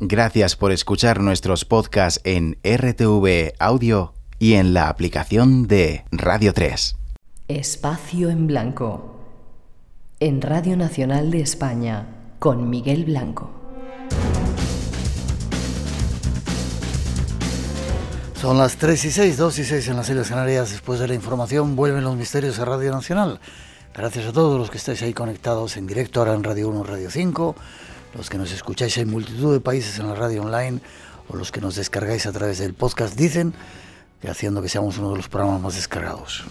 Gracias por escuchar nuestros podcasts en RTV Audio y en la aplicación de Radio 3. Espacio en Blanco. En Radio Nacional de España, con Miguel Blanco. Son las 3 y 6, 2 y 6 en las Islas Canarias. Después de la información, vuelven los misterios a Radio Nacional. Gracias a todos los que estáis ahí conectados en directo ahora en Radio 1, Radio 5 los que nos escucháis en multitud de países en la radio online o los que nos descargáis a través del podcast dicen que haciendo que seamos uno de los programas más descargados.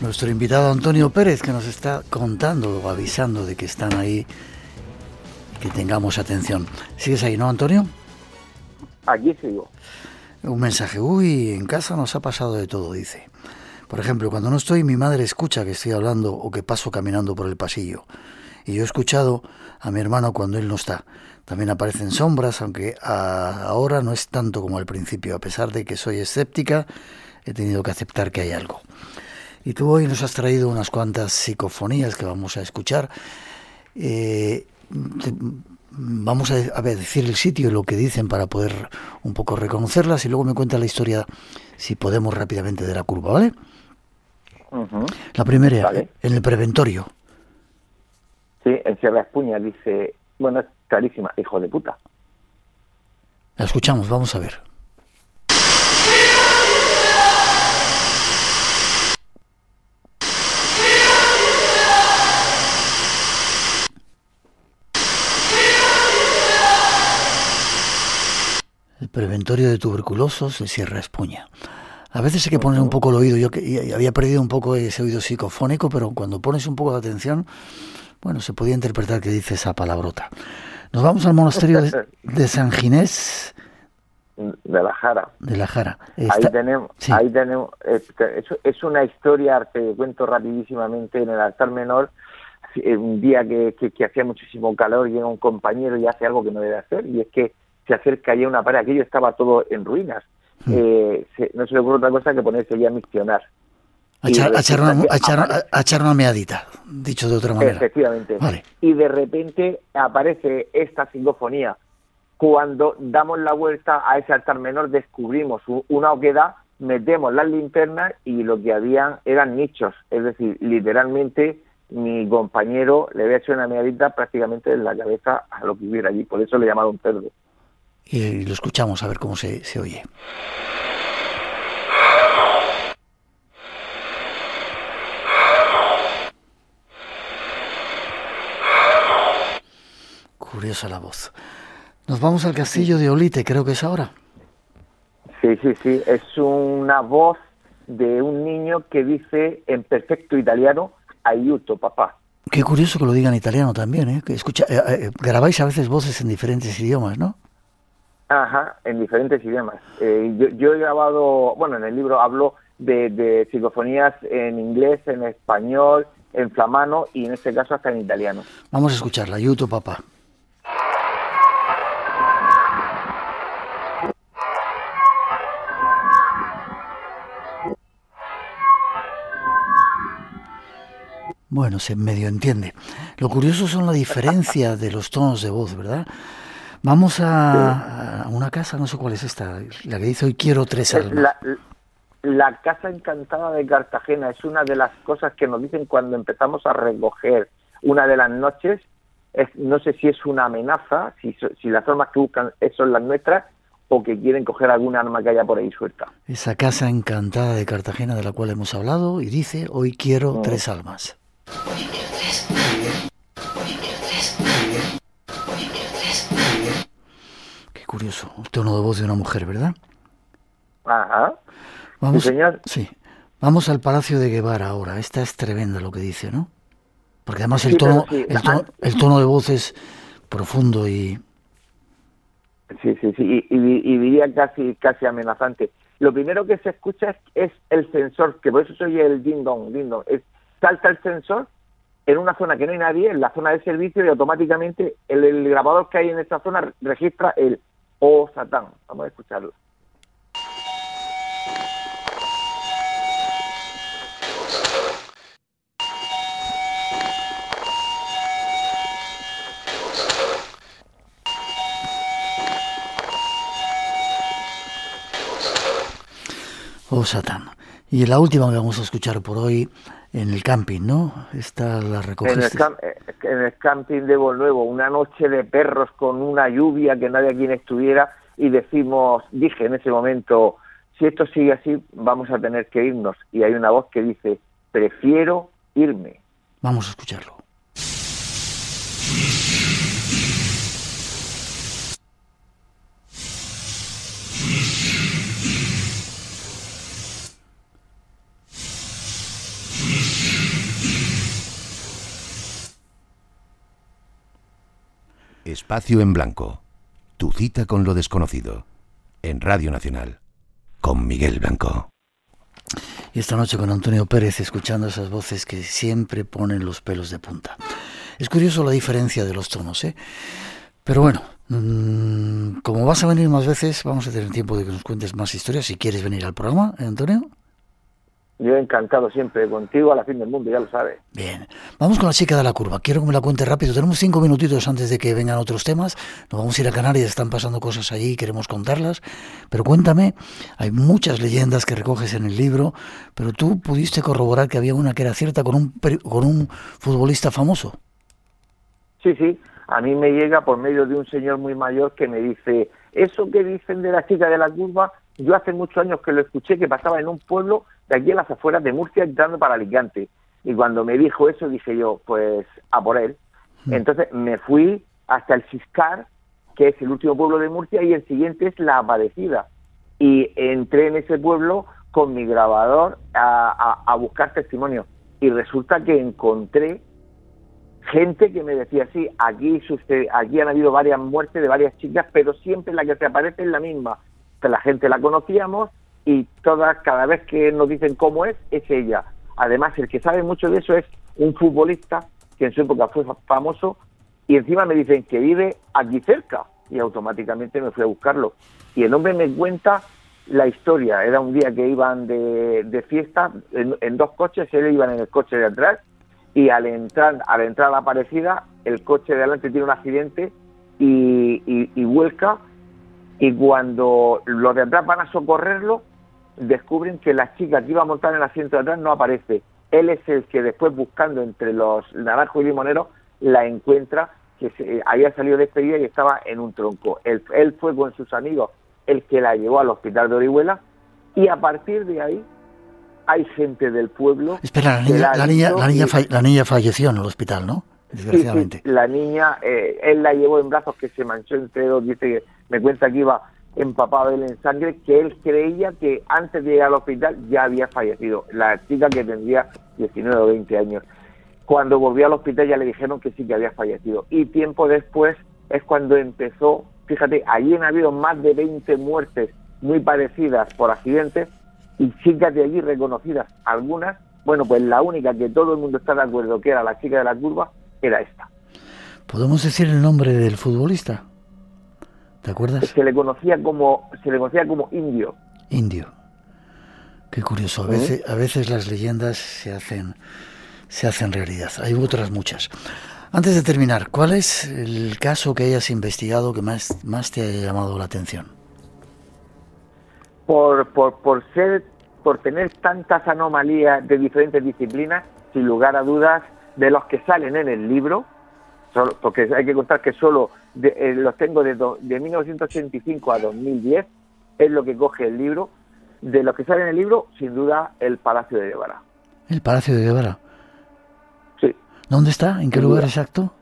Nuestro invitado Antonio Pérez que nos está contando o avisando de que están ahí, que tengamos atención. ¿Sigues ahí, no, Antonio? Aquí sigo. Un mensaje, uy, en casa nos ha pasado de todo, dice. Por ejemplo, cuando no estoy, mi madre escucha que estoy hablando o que paso caminando por el pasillo. Y yo he escuchado a mi hermano cuando él no está. También aparecen sombras, aunque ahora no es tanto como al principio. A pesar de que soy escéptica, he tenido que aceptar que hay algo. Y tú hoy nos has traído unas cuantas psicofonías que vamos a escuchar. Eh, vamos a, ver, decir el sitio y lo que dicen para poder un poco reconocerlas y luego me cuenta la historia, si podemos rápidamente, de la curva, ¿vale? La primera, en el preventorio. Sí, en Sierra Espuña dice, bueno, es clarísima, hijo de puta. La escuchamos, vamos a ver. Preventorio de tuberculosos de Sierra Espuña. A veces hay que poner un poco el oído. Yo que había perdido un poco ese oído psicofónico, pero cuando pones un poco de atención, bueno, se podía interpretar que dice esa palabrota. Nos vamos al monasterio de, San Ginés. De la Jara. De la Jara. ahí tenemos, ahí tenemos es, una historia que cuento rapidísimamente en el altar menor. Un día que, que hacía muchísimo calor, llega un compañero y hace algo que no debe hacer, y es que se acerca ya una pared, aquello estaba todo en ruinas. Hmm. Eh, no se le ocurre otra cosa que ponerse ya a misionar. A echar, una, meadita, dicho de otra manera. Efectivamente. Y de repente aparece esta psicofonía. Cuando damos la vuelta a ese altar menor, descubrimos una oquedad, metemos las linternas y lo que habían eran nichos. Es decir, literalmente mi compañero le había hecho una meadita prácticamente en la cabeza a lo que hubiera allí. Por eso le llamaron cerdo y lo escuchamos a ver cómo se, se oye. Curiosa la voz. Nos vamos al castillo de Olite, creo que es ahora. Sí, sí, sí. Es una voz de un niño que dice en perfecto italiano, ayuto, papá. Qué curioso que lo diga en italiano también, ¿eh? Que escucha, eh, eh, grabáis a veces voces en diferentes idiomas, ¿no? En diferentes idiomas. Eh, yo, yo, he grabado, bueno, en el libro hablo de, de psicofonías en inglés, en español, en flamano y en este caso hasta en italiano. Vamos a escucharla, YouTube, papá. Bueno, se medio entiende. Lo curioso son la diferencia de los tonos de voz, ¿verdad? Vamos a, una casa, no sé cuál es esta, la que dice hoy quiero tres almas. La, Casa Encantada de Cartagena es una de las cosas que nos dicen cuando empezamos a recoger una de las noches. Es, no sé si es una amenaza, si, si las armas que buscan son las nuestras o que quieren coger alguna arma que haya por ahí suelta. Esa Casa Encantada de Cartagena de la cual hemos hablado y dice hoy quiero mm. tres almas. Hoy quiero tres. Curioso, un tono de voz de una mujer, ¿verdad? Ajá. Vamos, sí, señor. Sí. Vamos al Palacio de Guevara ahora. Esta es tremenda lo que dice, ¿no? Porque además el, tono, el, tono, de voz es profundo y... Sí, sí, sí, y, diría casi, casi amenazante. Lo primero que se escucha es, el sensor, que por eso soy el ding-dong, ding Es, salta el sensor en una zona que no hay nadie, en la zona de servicio, y automáticamente el, el grabador que hay en esa zona registra el o Satán. Vamos a escucharlo. O Satán. Y la última que vamos a escuchar por hoy en el camping, ¿no? Esta la recogiste. Eh, en el, camping de Nuevo, una noche de perros con una lluvia que nadie aquí estuviera y decimos, dije en ese momento, si esto sigue así, vamos a tener que irnos. Y hay una voz que dice, prefiero irme. Vamos a escucharlo. Espacio en Blanco. Tu cita con lo desconocido. En Radio Nacional. Con Miguel Blanco. Y esta noche con Antonio Pérez escuchando esas voces que siempre ponen los pelos de punta. Es curioso la diferencia de los tonos, ¿eh? Pero bueno, mm, como vas a venir más veces, vamos a tener tiempo de que nos cuentes más historias si quieres venir al programa, ¿eh, Antonio. Yo he encantado siempre contigo a la fin del mundo, ya lo sabes. Bien, vamos con la chica de la curva. Quiero que me la cuente rápido. Tenemos cinco minutitos antes de que vengan otros temas. Nos vamos a ir a Canarias, están pasando cosas allí y queremos contarlas. Pero cuéntame, hay muchas leyendas que recoges en el libro, pero tú pudiste corroborar que había una que era cierta con un, con un futbolista famoso. Sí, sí. A mí me llega por medio de un señor muy mayor que me dice, eso que dicen de la chica de la curva, yo hace muchos años que lo escuché que pasaba en un pueblo de aquí a las afueras de Murcia entrando para Alicante. Y cuando me dijo eso dije yo, pues a por él. Mm. Entonces me fui hasta el Ciscar, que es el último pueblo de Murcia, y el siguiente es La Aparecida. Y entré en ese pueblo con mi grabador a, a, buscar testimonio. Y resulta que encontré gente que me decía, sí, aquí, aquí han habido varias muertes de varias chicas, pero siempre la que se aparece es la misma. La gente la conocíamos y todas, cada vez que nos dicen cómo es, es ella. Además, el que sabe mucho de eso es un futbolista que en su época fue famoso y encima me dicen que vive aquí cerca y automáticamente me fui a buscarlo. Y el hombre me cuenta la historia. Era un día que iban de, fiesta en, dos coches, él iba en el coche de atrás y al entrar, al entrar a la parecida, el coche de adelante tiene un accidente y, y vuelca y cuando los de atrás van a socorrerlo, descubren que la chica que iba a montar en el asiento de atrás no aparece. Él es el que después buscando entre los naranjos y limoneros la encuentra, que se, había salido despedida y estaba en un tronco. Él, él fue con sus amigos el que la llevó al hospital de Orihuela y a partir de ahí hay gente del pueblo. Espera, la niña, la, niña, la, niña, falleció en el hospital, ¿no? Desgraciadamente. la niña, eh, él la llevó en brazos que se manchó entre dos, dice, me cuenta que iba empapado él en sangre, que él creía que antes de llegar al hospital ya había fallecido, la chica que tendría 19 o 20 años. Cuando volvió al hospital ya le dijeron que sí que había fallecido. Y tiempo después es cuando empezó, fíjate, allí han habido más de 20 muertes muy parecidas por accidentes y chicas de allí reconocidas, algunas, bueno, pues la única que todo el mundo está de acuerdo que era la chica de la curva era esta. ¿Podemos decir el nombre del futbolista? ¿Te acuerdas? Se le conocía como, se le conocía como indio. Indio. Qué curioso. A veces, a veces las leyendas se hacen, se hacen realidad. Hay otras muchas. Antes de terminar, ¿cuál es el caso que hayas investigado que más, más te haya llamado la atención? Por, por, por ser, por tener tantas anomalías de diferentes disciplinas, sin lugar a dudas, de los que salen en el libro, porque hay que contar que solo eh, los tengo de, de 1985 a 2010, es lo que coge el libro. De los que sale en el libro, sin duda, el Palacio de Guevara. ¿El Palacio de Guevara? Sí. ¿Dónde está? ¿En qué lugar exacto?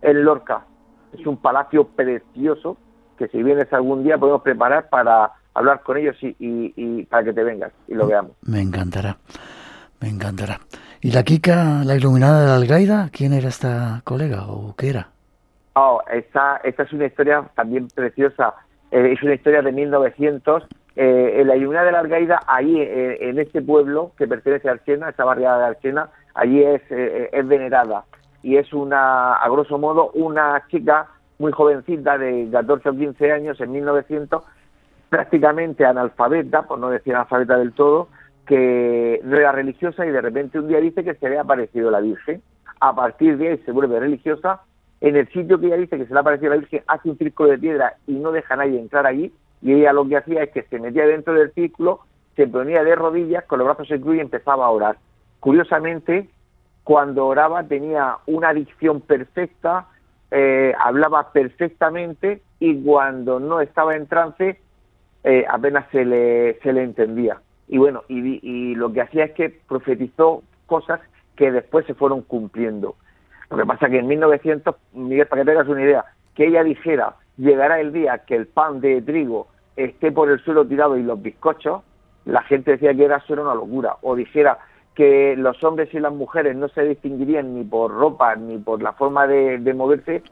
En Lorca. Es un palacio precioso que si vienes algún día podemos preparar para hablar con ellos y, y para que te vengas y lo veamos. Me encantará, me encantará. ¿Y la Kika, la iluminada de la Algaida, quién era esta colega o qué era? Oh, esta, esta es una historia también preciosa. Eh, es una historia de 1900. Eh, en la de la Algaida, ahí eh, en este pueblo que pertenece a Archena, esta barriada de Archena, allí es, es venerada. Y es una, a grosso modo, una chica muy jovencita de 14 o 15 años en 1900, prácticamente analfabeta, por no decir analfabeta del todo, que no era religiosa y de repente un día dice que se le ha aparecido la Virgen. A partir de ahí se vuelve religiosa. En el sitio que ella dice que se le ha aparecido la Virgen hace un círculo de piedra y no deja a nadie entrar allí. Y ella lo que hacía es que se metía dentro del círculo se ponía de rodillas con los brazos en cruz y empezaba a orar. Curiosamente, cuando oraba tenía una dicción perfecta, eh, hablaba perfectamente y cuando no estaba en trance eh, apenas se le, se le entendía. Y bueno, y, y lo que hacía es que profetizó cosas que después se fueron cumpliendo. Lo que pasa que en 1900, Miguel, para que tengas una idea, que ella dijera, llegará el día que el pan de trigo esté por el suelo tirado y los bizcochos, la gente decía que era solo una locura. O dijera que los hombres y las mujeres no se distinguirían ni por ropa ni por la forma de, moverse,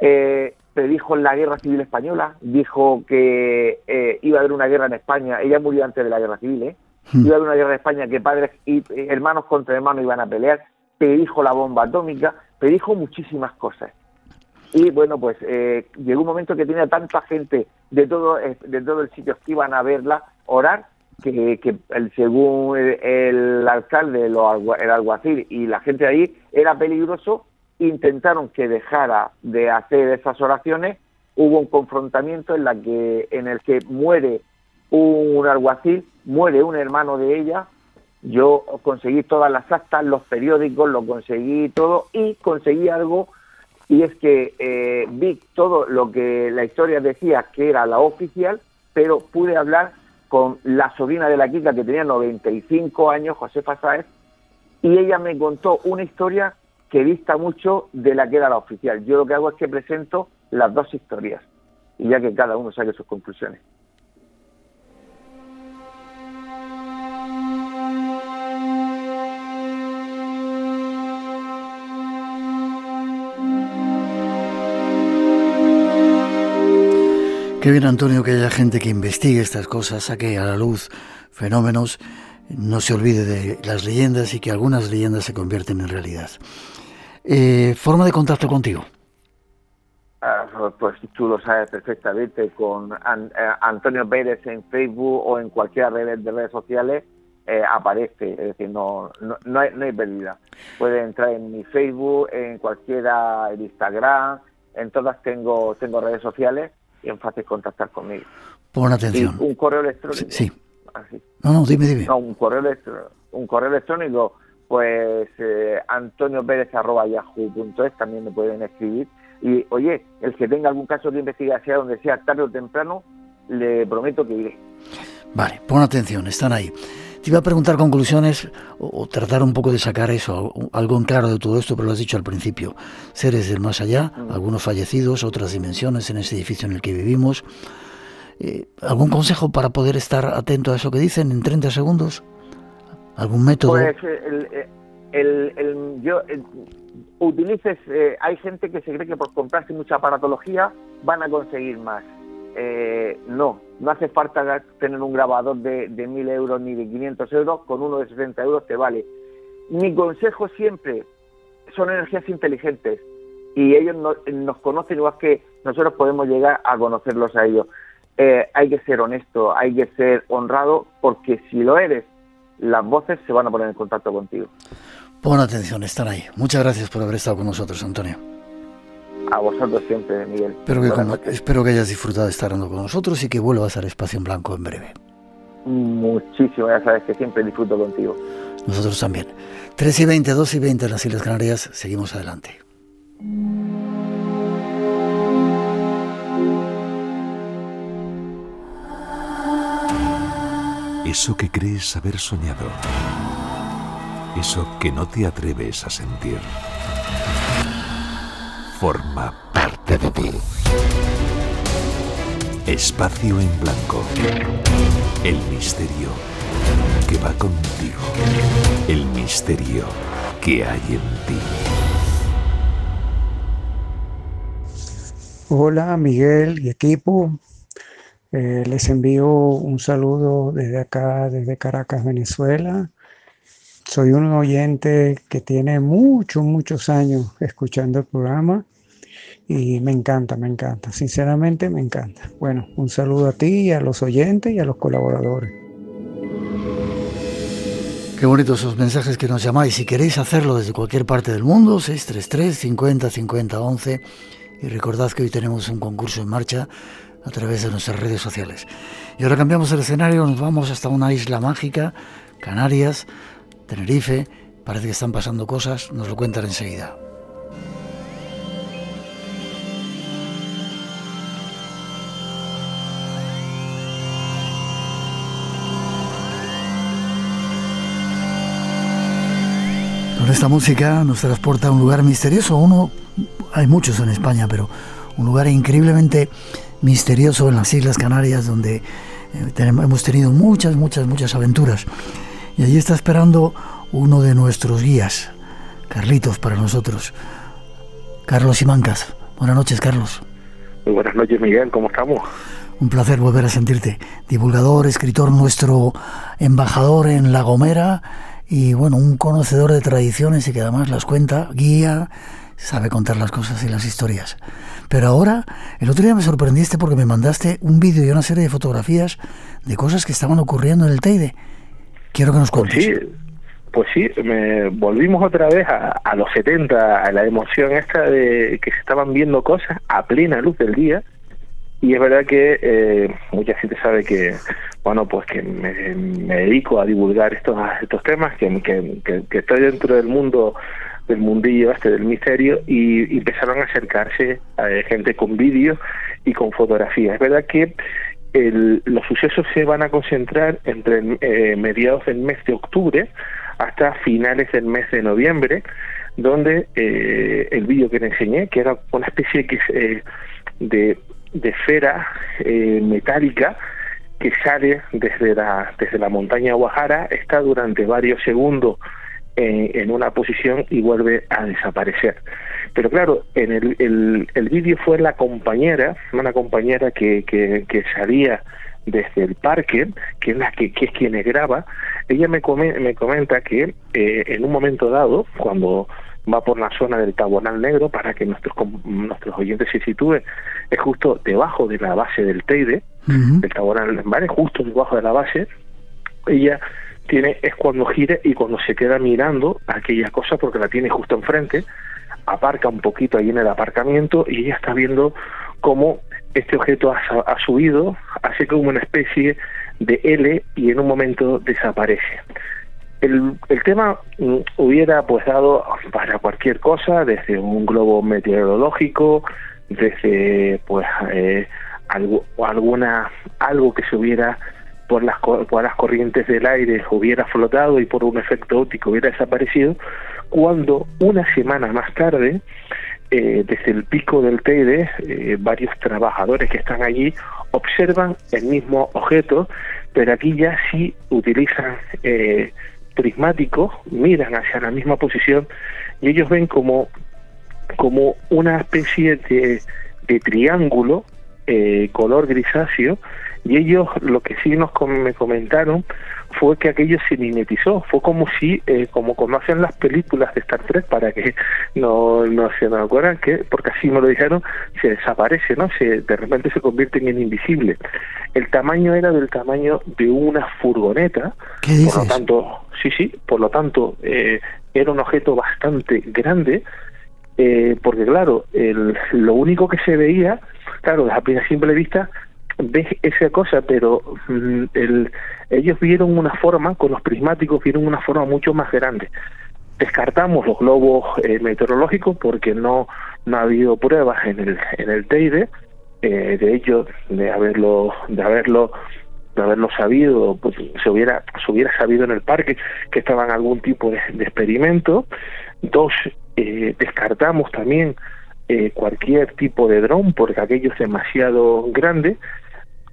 eh, predijo la guerra civil española, dijo que eh, iba a haber una guerra en España, ella murió antes de la guerra civil, ¿eh? Hmm. iba a haber una guerra en España que padres y eh, hermanos contra hermanos iban a pelear, predijo la bomba atómica, predijo muchísimas cosas. Y bueno, pues eh, llegó un momento que tenía tanta gente de todo, eh, de todo el sitio que iban a verla orar, que, que según el, alcalde, el alguacil y la gente de ahí, era peligroso, intentaron que dejara de hacer esas oraciones, hubo un confrontamiento en, la que, en el que muere un alguacil, muere un hermano de ella, yo conseguí todas las actas, los periódicos, lo conseguí todo y conseguí algo y es que eh, vi todo lo que la historia decía que era la oficial, pero pude hablar con la sobrina de la Kika que tenía 95 años, Josefa Sáez, y ella me contó una historia que dista mucho de la que era la oficial. Yo lo que hago es que presento las dos historias y ya que cada uno saque sus conclusiones. Qué bien, Antonio, que haya gente que investigue estas cosas, saque a la luz fenómenos, no se olvide de las leyendas y que algunas leyendas se convierten en realidad. Eh, ¿Forma de contacto contigo? Ah, pues tú lo sabes perfectamente, con eh, Antonio Pérez en Facebook o en cualquier red de redes sociales eh, aparece, es decir, no, no, no, hay, no hay pérdida. Puede entrar en mi Facebook, en cualquiera, en Instagram, en todas tengo, tengo redes sociales y es fácil contactar conmigo. Pon atención. un correo electrónico. Sí. No, no, dime, dime. No, un correo, un correo electrónico, pues eh, yahoo.es también me pueden escribir. Y oye, el que tenga algún caso de investigación donde sea tarde o temprano, le prometo que iré. Vale, pon atención, están ahí. Te iba a preguntar conclusiones o, tratar un poco de sacar eso, algo en claro de todo esto, pero lo has dicho al principio. Seres del más allá, mm. algunos fallecidos, otras dimensiones en este edificio en el que vivimos. Eh, ¿Algún consejo para poder estar atento a eso que dicen en 30 segundos? ¿Algún método? Pues el, el, yo, utilices, eh, hay gente que se cree que por comprarse mucha aparatología van a conseguir más. Eh, no, no hace falta tener un grabador de, de 1.000 euros ni de 500 euros, con uno de 60 euros te vale. Mi consejo siempre son energías inteligentes y ellos nos conocen igual que nosotros podemos llegar a conocerlos a ellos. Eh, hay que ser honesto, hay que ser honrado, porque si lo eres, las voces se van a poner en contacto contigo. Pon atención, están ahí. Muchas gracias por haber estado con nosotros, Antonio. A vosotros siempre, Miguel. Espero que, hayas disfrutado de estar con nosotros y que vuelvas al espacio en blanco en breve. Muchísimo, ya sabes que siempre disfruto contigo. Nosotros también. 3 y 20, 2 y 20 en las Islas Canarias, seguimos adelante. Eso que crees haber soñado. Eso que no te atreves a sentir forma parte de ti. Espacio en blanco. El misterio que va contigo. El misterio que hay en ti. Hola Miguel y equipo. Eh, les envío un saludo desde acá, desde Caracas, Venezuela. Soy un oyente que tiene muchos, muchos años escuchando el programa y me encanta, me encanta, sinceramente me encanta. Bueno, un saludo a ti y a los oyentes y a los colaboradores. Qué bonitos esos mensajes que nos llamáis. Si queréis hacerlo desde cualquier parte del mundo, 633 50 50 11. Y recordad que hoy tenemos un concurso en marcha a través de nuestras redes sociales. Y ahora cambiamos el escenario, nos vamos hasta una isla mágica, Canarias, Tenerife, parece que están pasando cosas, nos lo cuentan enseguida. Con esta música nos transporta a un lugar misterioso, uno, hay muchos en España, pero un lugar increíblemente misterioso en las Islas Canarias donde eh, hemos tenido muchas, muchas, muchas aventuras. Y allí está esperando uno de nuestros guías, Carlitos, para nosotros. Carlos Simancas. Buenas noches, Carlos. Muy buenas noches, Miguel. ¿Cómo estamos? Un placer volver a sentirte. Divulgador, escritor, nuestro embajador en La Gomera y, bueno, un conocedor de tradiciones y que además las cuenta, guía, sabe contar las cosas y las historias. Pero ahora, el otro día me sorprendiste porque me mandaste un vídeo y una serie de fotografías de cosas que estaban ocurriendo en el Teide. Quiero que nos pues cuentes. sí, pues sí, me volvimos otra vez a, los 70, a la emoción esta de que se estaban viendo cosas a plena luz del día. Y es verdad que eh, mucha gente sabe que, bueno, pues que me, dedico a divulgar estos estos temas, que, que, que estoy dentro del mundo del mundillo este del misterio y, empezaron a acercarse a gente con vídeos y con fotografías. Es verdad que los sucesos se van a concentrar entre eh, mediados del mes de octubre hasta finales del mes de noviembre, donde eh, el vídeo que le enseñé, que era una especie eh, de, de esfera metálica que sale desde la, desde la montaña Guajara, está durante varios segundos en, una posición y vuelve a desaparecer. Pero claro, en el, el, el vídeo fue la compañera, una compañera que, que, que salía desde el parque, que es la que, que es quien graba, ella me, me comenta que eh, en un momento dado, cuando va por la zona del Tabonal Negro, para que nuestros nuestros oyentes se sitúen, es justo debajo de la base del Teide, del Tabonal, ¿vale? Justo debajo de la base, ella tiene es cuando gira y cuando se queda mirando aquella cosa porque la tiene justo enfrente, aparca un poquito ahí en el aparcamiento y ella está viendo cómo este objeto ha, ha subido, hace como una especie de L y en un momento desaparece. El, el tema mm, hubiera pues dado para cualquier cosa, desde un globo meteorológico, desde pues eh, algo, alguna algo que se hubiera por las, por las corrientes del aire hubiera flotado y por un efecto óptico hubiera desaparecido, cuando una semana más tarde, eh, desde el pico del Teide, eh, varios trabajadores que están allí observan el mismo objeto, pero aquí ya sí utilizan eh, prismáticos, miran hacia la misma posición y ellos ven como, como una especie de, de triángulo color grisáceo y ellos lo que sí nos me comentaron fue que aquello se mimetizó, fue como si, eh, como hacen las películas de Star Trek, para que no, no se nos acuerdan, que, porque así me lo dijeron, se desaparece, ¿no? Se, de repente se convierten en invisibles. El tamaño era del tamaño de una furgoneta, por lo tanto, sí, sí, por lo tanto, eh, era un objeto bastante grande, eh, porque claro, el, lo único que se veía, claro, a simple vista, ves esa cosa, pero mm, el, ellos vieron una forma, con los prismáticos vieron una forma mucho más grande. Descartamos los globos eh, meteorológicos porque no, no ha habido pruebas en el, en el Teide, eh, de hecho, de haberlo, de haberlo de haberlo sabido, pues se hubiera, se hubiera sabido en el parque que estaban algún tipo de, de experimento. Dos, eh, descartamos también eh, cualquier tipo de dron porque aquello es demasiado grande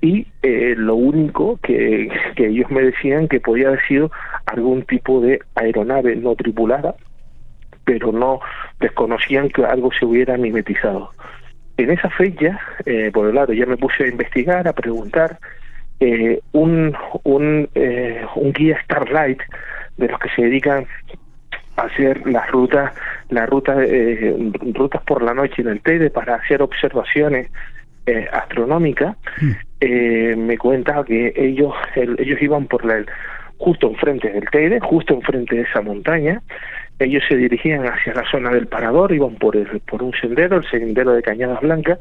y eh, lo único que, ellos me decían que podía haber sido algún tipo de aeronave no tripulada, pero no desconocían que algo se hubiera mimetizado. En esa fecha, eh, por el lado, ya me puse a investigar, a preguntar, eh, un, un, eh, un guía Starlight de los que se dedican a hacer las rutas, las rutas, eh, rutas por la noche en el Teide para hacer observaciones eh, astronómica, mm. eh, me cuenta que ellos ellos iban por la justo enfrente del Teide, justo enfrente de esa montaña. Ellos se dirigían hacia la zona del parador, iban por el, por un sendero, el sendero de Cañadas Blancas,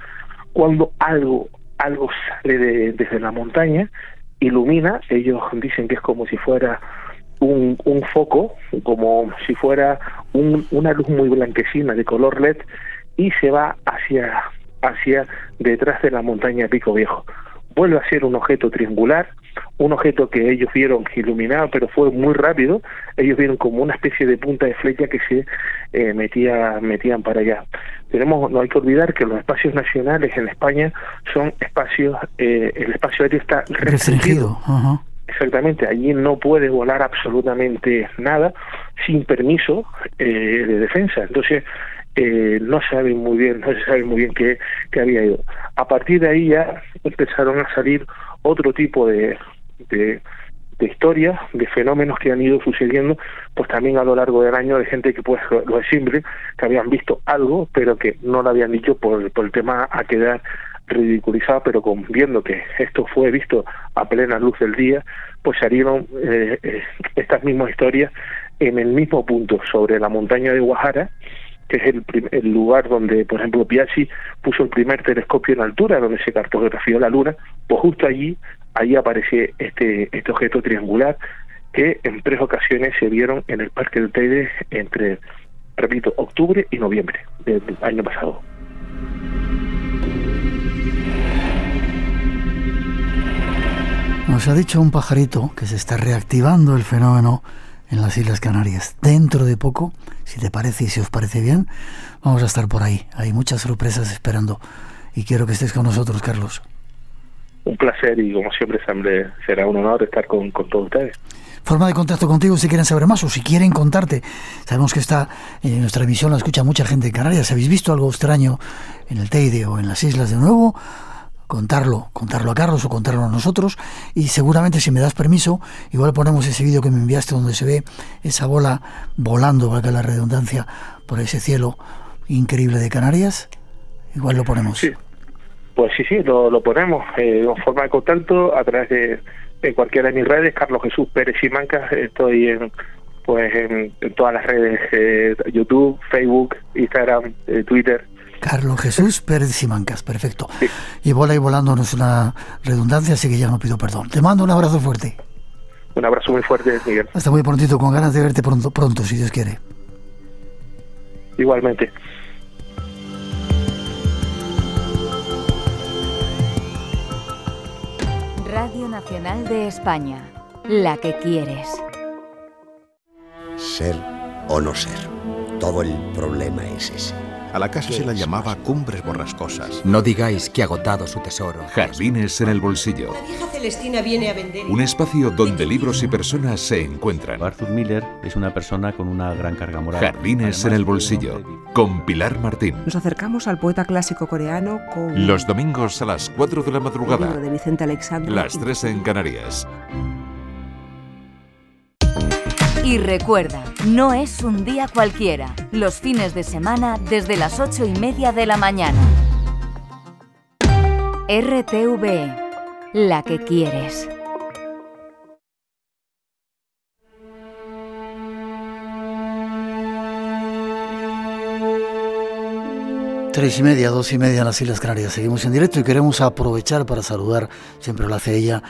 cuando algo algo sale de, desde la montaña, ilumina, ellos dicen que es como si fuera un, un foco, como si fuera un, una luz muy blanquecina de color LED y se va hacia, hacia detrás de la montaña Pico Viejo. Vuelve a ser un objeto triangular, un objeto que ellos vieron iluminado, pero fue muy rápido. Ellos vieron como una especie de punta de flecha que se eh, metía, metían para allá. Tenemos, no hay que olvidar que los espacios nacionales en España son espacios, eh, el espacio aéreo está restringido. Exactamente, allí no puede volar absolutamente nada sin permiso eh, de defensa. Entonces, eh, no saben muy bien, no se muy bien qué, qué había ido. A partir de ahí ya empezaron a salir otro tipo de, de, historias, de fenómenos que han ido sucediendo, pues también a lo largo del año de gente que pues lo es simple, que habían visto algo, pero que no lo habían dicho por, por el tema a quedar ridiculizado, pero con, viendo que esto fue visto a plena luz del día, pues salieron eh, eh, estas mismas historias en el mismo punto, sobre la montaña de Guajara, que es el, lugar donde, por ejemplo, Piazzi puso el primer telescopio en altura, donde se cartografió la Luna, pues justo allí, allí aparece este, este objeto triangular que en tres ocasiones se vieron en el Parque del Teide entre, repito, octubre y noviembre del año pasado. Nos ha dicho un pajarito que se está reactivando el fenómeno en las Islas Canarias. Dentro de poco, si te parece y si os parece bien, vamos a estar por ahí. Hay muchas sorpresas esperando y quiero que estés con nosotros, Carlos. Un placer y como siempre, será un honor estar con, con todos ustedes. Forma de contacto contigo si quieren saber más o si quieren contarte. Sabemos que está en nuestra emisión, la escucha mucha gente en Canarias. ¿Habéis visto algo extraño en el Teide o en las islas de nuevo? Contarlo, contarlo a Carlos o contarlo a nosotros y seguramente si me das permiso, igual ponemos ese vídeo que me enviaste donde se ve esa bola volando, valga la redundancia, por ese cielo increíble de Canarias, igual lo ponemos. Sí. Pues sí, sí, lo, lo ponemos eh, en forma de contacto a través de, cualquiera de mis redes, Carlos Jesús Pérez Simanca, estoy en pues en, en todas las redes, eh, YouTube, Facebook, Instagram, eh, Twitter, Carlos Jesús Pérez Simancas, perfecto. Sí. Y bola y volando no es una redundancia, así que ya no pido perdón. Te mando un abrazo fuerte. Un abrazo muy fuerte, Miguel. Hasta muy prontito, con ganas de verte pronto, pronto, si Dios quiere. Igualmente. Radio Nacional de España, la que quieres. Ser o no ser. Todo el problema es ese. A la casa se la llamaba Cumbres Borrascosas. No digáis que ha agotado su tesoro. Jardines en el bolsillo. La vieja Celestina viene a vender. Un espacio donde libros y personas se encuentran. Arthur Miller es una persona con una gran carga moral. Jardines Además, en el bolsillo. Con Pilar Martín. Nos acercamos al poeta clásico coreano con. Los domingos a las 4 de la madrugada. de Vicente Alexandre. Las 3 en Canarias. Y recuerda, no es un día cualquiera. Los fines de semana desde las ocho y media de la mañana. RTV, la que quieres. Tres y media, dos y media en las Islas Canarias. Seguimos en directo y queremos aprovechar para saludar, siempre lo hace ella,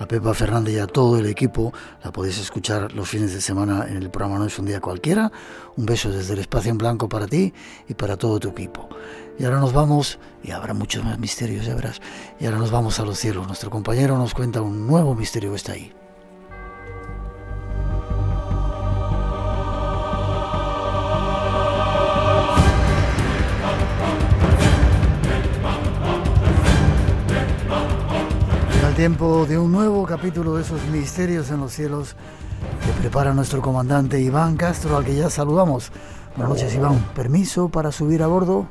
a Pepa Fernández y a todo el equipo. La podéis escuchar los fines de semana en el programa No es un día cualquiera. Un beso desde el espacio en blanco para ti y para todo tu equipo. Y ahora nos vamos, y habrá muchos más misterios, ya verás. Y ahora nos vamos a los cielos. Nuestro compañero nos cuenta un nuevo misterio que está ahí. Tiempo de un nuevo capítulo de esos misterios en los cielos que prepara nuestro comandante Iván Castro, al que ya saludamos. Buenas noches, Iván. ¿Permiso para subir a bordo?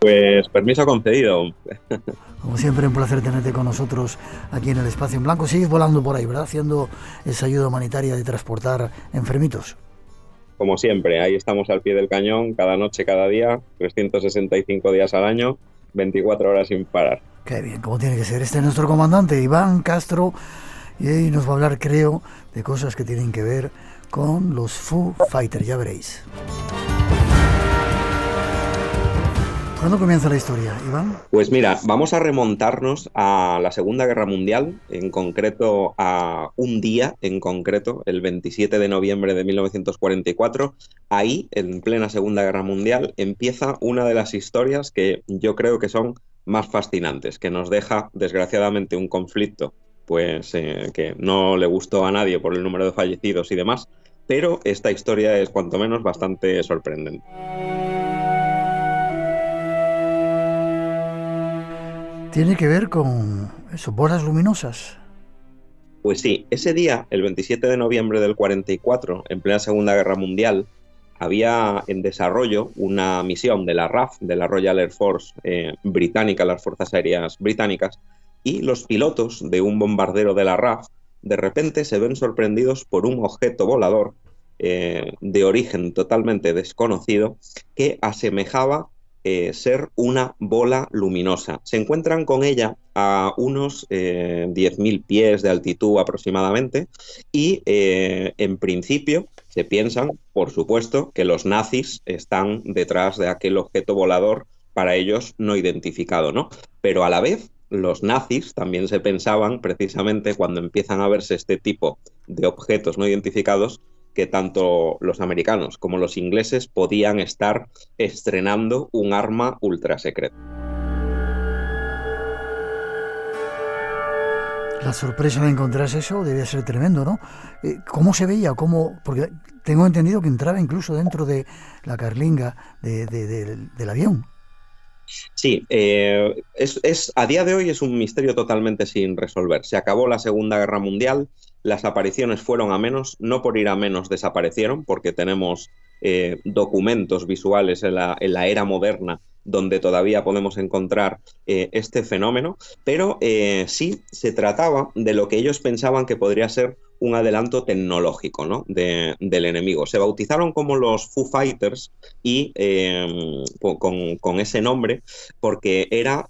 Pues permiso concedido. Como siempre, un placer tenerte con nosotros aquí en el Espacio en Blanco. Sigues volando por ahí, ¿verdad? Haciendo esa ayuda humanitaria de transportar enfermitos. Como siempre, ahí estamos al pie del cañón, cada noche, cada día, 365 días al año, 24 horas sin parar. Qué bien, como tiene que ser. Este es nuestro comandante, Iván Castro, y nos va a hablar, creo, de cosas que tienen que ver con los Foo Fighters, ya veréis. ¿Cuándo comienza la historia, Iván? Pues mira, vamos a remontarnos a la Segunda Guerra Mundial, en concreto a un día en concreto, el 27 de noviembre de 1944. Ahí, en plena Segunda Guerra Mundial, empieza una de las historias que yo creo que son más fascinantes, que nos deja desgraciadamente un conflicto pues eh, que no le gustó a nadie por el número de fallecidos y demás, pero esta historia es cuanto menos bastante sorprendente. Tiene que ver con eso, bolas luminosas. Pues sí, ese día, el 27 de noviembre del 44, en plena Segunda Guerra Mundial, había en desarrollo una misión de la RAF, de la Royal Air Force eh, británica, las Fuerzas Aéreas Británicas, y los pilotos de un bombardero de la RAF de repente se ven sorprendidos por un objeto volador eh, de origen totalmente desconocido que asemejaba eh, ser una bola luminosa. Se encuentran con ella a unos 10.000 pies de altitud aproximadamente y en principio se piensan, por supuesto, que los nazis están detrás de aquel objeto volador para ellos no identificado, ¿no? Pero a la vez, los nazis también se pensaban, precisamente cuando empiezan a verse este tipo de objetos no identificados, que tanto los americanos como los ingleses podían estar estrenando un arma ultra secreta. La sorpresa de encontrarse eso debía ser tremendo, ¿no? Eh, ¿Cómo se veía? ¿Cómo? Porque tengo entendido que entraba incluso dentro de la carlinga del avión. Sí, eh, es, a día de hoy es un misterio totalmente sin resolver. Se acabó la Segunda Guerra Mundial, las apariciones fueron a menos, no por ir a menos desaparecieron, porque tenemos eh, documentos visuales en la, en la era moderna donde todavía podemos encontrar eh, este fenómeno, pero eh, sí se trataba de lo que ellos pensaban que podría ser un adelanto tecnológico ¿no? del enemigo. Se bautizaron como los Foo Fighters y em, con, ese nombre porque era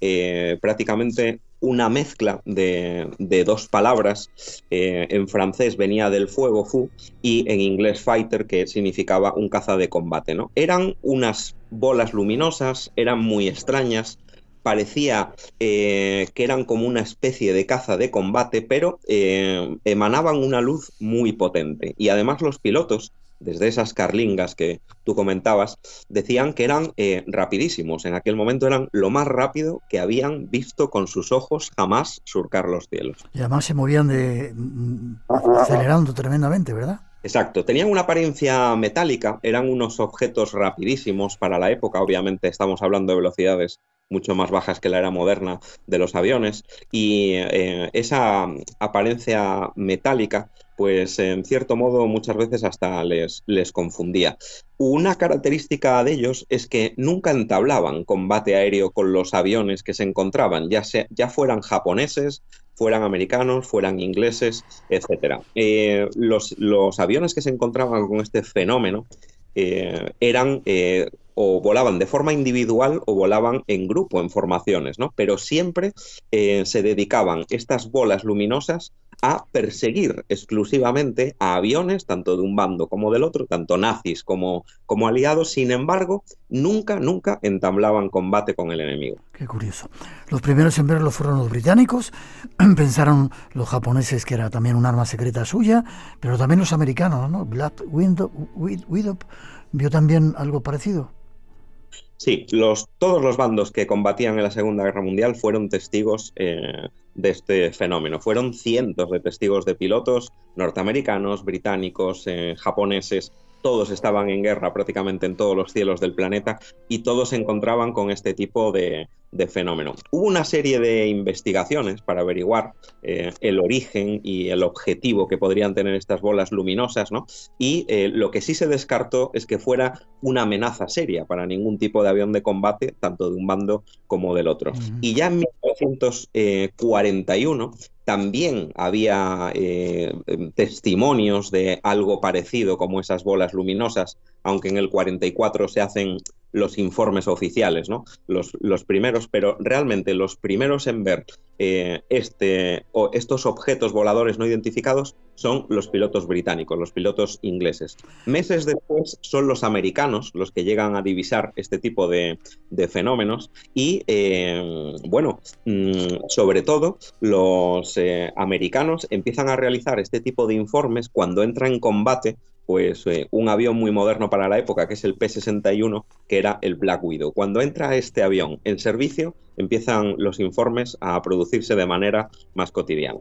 prácticamente una mezcla de, dos palabras. en francés venía del fuego, fu, y en inglés fighter, que significaba un caza de combate. ¿no? Eran unas bolas luminosas, eran muy extrañas, parecía eh, que eran como una especie de caza de combate, pero eh, emanaban una luz muy potente. Y además los pilotos, desde esas carlingas que tú comentabas, decían que eran eh, rapidísimos. En aquel momento eran lo más rápido que habían visto con sus ojos jamás surcar los cielos. Y además se movían de mm, acelerando tremendamente, ¿verdad? Exacto, tenían una apariencia metálica, eran unos objetos rapidísimos para la época, obviamente estamos hablando de velocidades mucho más bajas que la era moderna de los aviones y eh, esa apariencia metálica pues en cierto modo muchas veces hasta les, les confundía. Una característica de ellos es que nunca entablaban combate aéreo con los aviones que se encontraban, ya, ya fueran japoneses, fueran americanos, fueran ingleses, etc. Eh, los, aviones que se encontraban con este fenómeno eh, eran eh, o volaban de forma individual o volaban en grupo, en formaciones, ¿no? Pero siempre se dedicaban estas bolas luminosas a perseguir exclusivamente a aviones, tanto de un bando como del otro, tanto nazis como, como aliados. Sin embargo, nunca, nunca entablaban combate con el enemigo. Qué curioso. Los primeros en verlo fueron los británicos, pensaron los japoneses que era también un arma secreta suya, pero también los americanos, ¿no? Black Widow, Widow vio también algo parecido. Sí, los, todos los bandos que combatían en la Segunda Guerra Mundial fueron testigos eh, de este fenómeno. Fueron cientos de testigos de pilotos norteamericanos, británicos, eh, japoneses, todos estaban en guerra prácticamente en todos los cielos del planeta y todos se encontraban con este tipo de, fenómeno. Hubo una serie de investigaciones para averiguar eh, el origen y el objetivo que podrían tener estas bolas luminosas, ¿no? Y eh, lo que sí se descartó es que fuera una amenaza seria para ningún tipo de avión de combate, tanto de un bando como del otro. Y ya en 1941 también había eh, testimonios de algo parecido como esas bolas luminosas, aunque en el 44 se hacen los informes oficiales, ¿no? Los, primeros, pero realmente los primeros en ver eh, este, o estos objetos voladores no identificados son los pilotos británicos, los pilotos ingleses. Meses después son los americanos los que llegan a divisar este tipo de, fenómenos y, eh, bueno, mm, sobre todo los eh, americanos empiezan a realizar este tipo de informes cuando entra en combate pues eh, un avión muy moderno para la época, que es el P-61, que era el Black Widow. Cuando entra este avión en servicio, empiezan los informes a producirse de manera más cotidiana.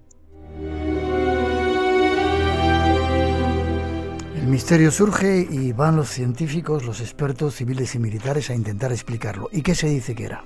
El misterio surge y van los científicos, los expertos civiles y militares a intentar explicarlo. ¿Y qué se dice que era?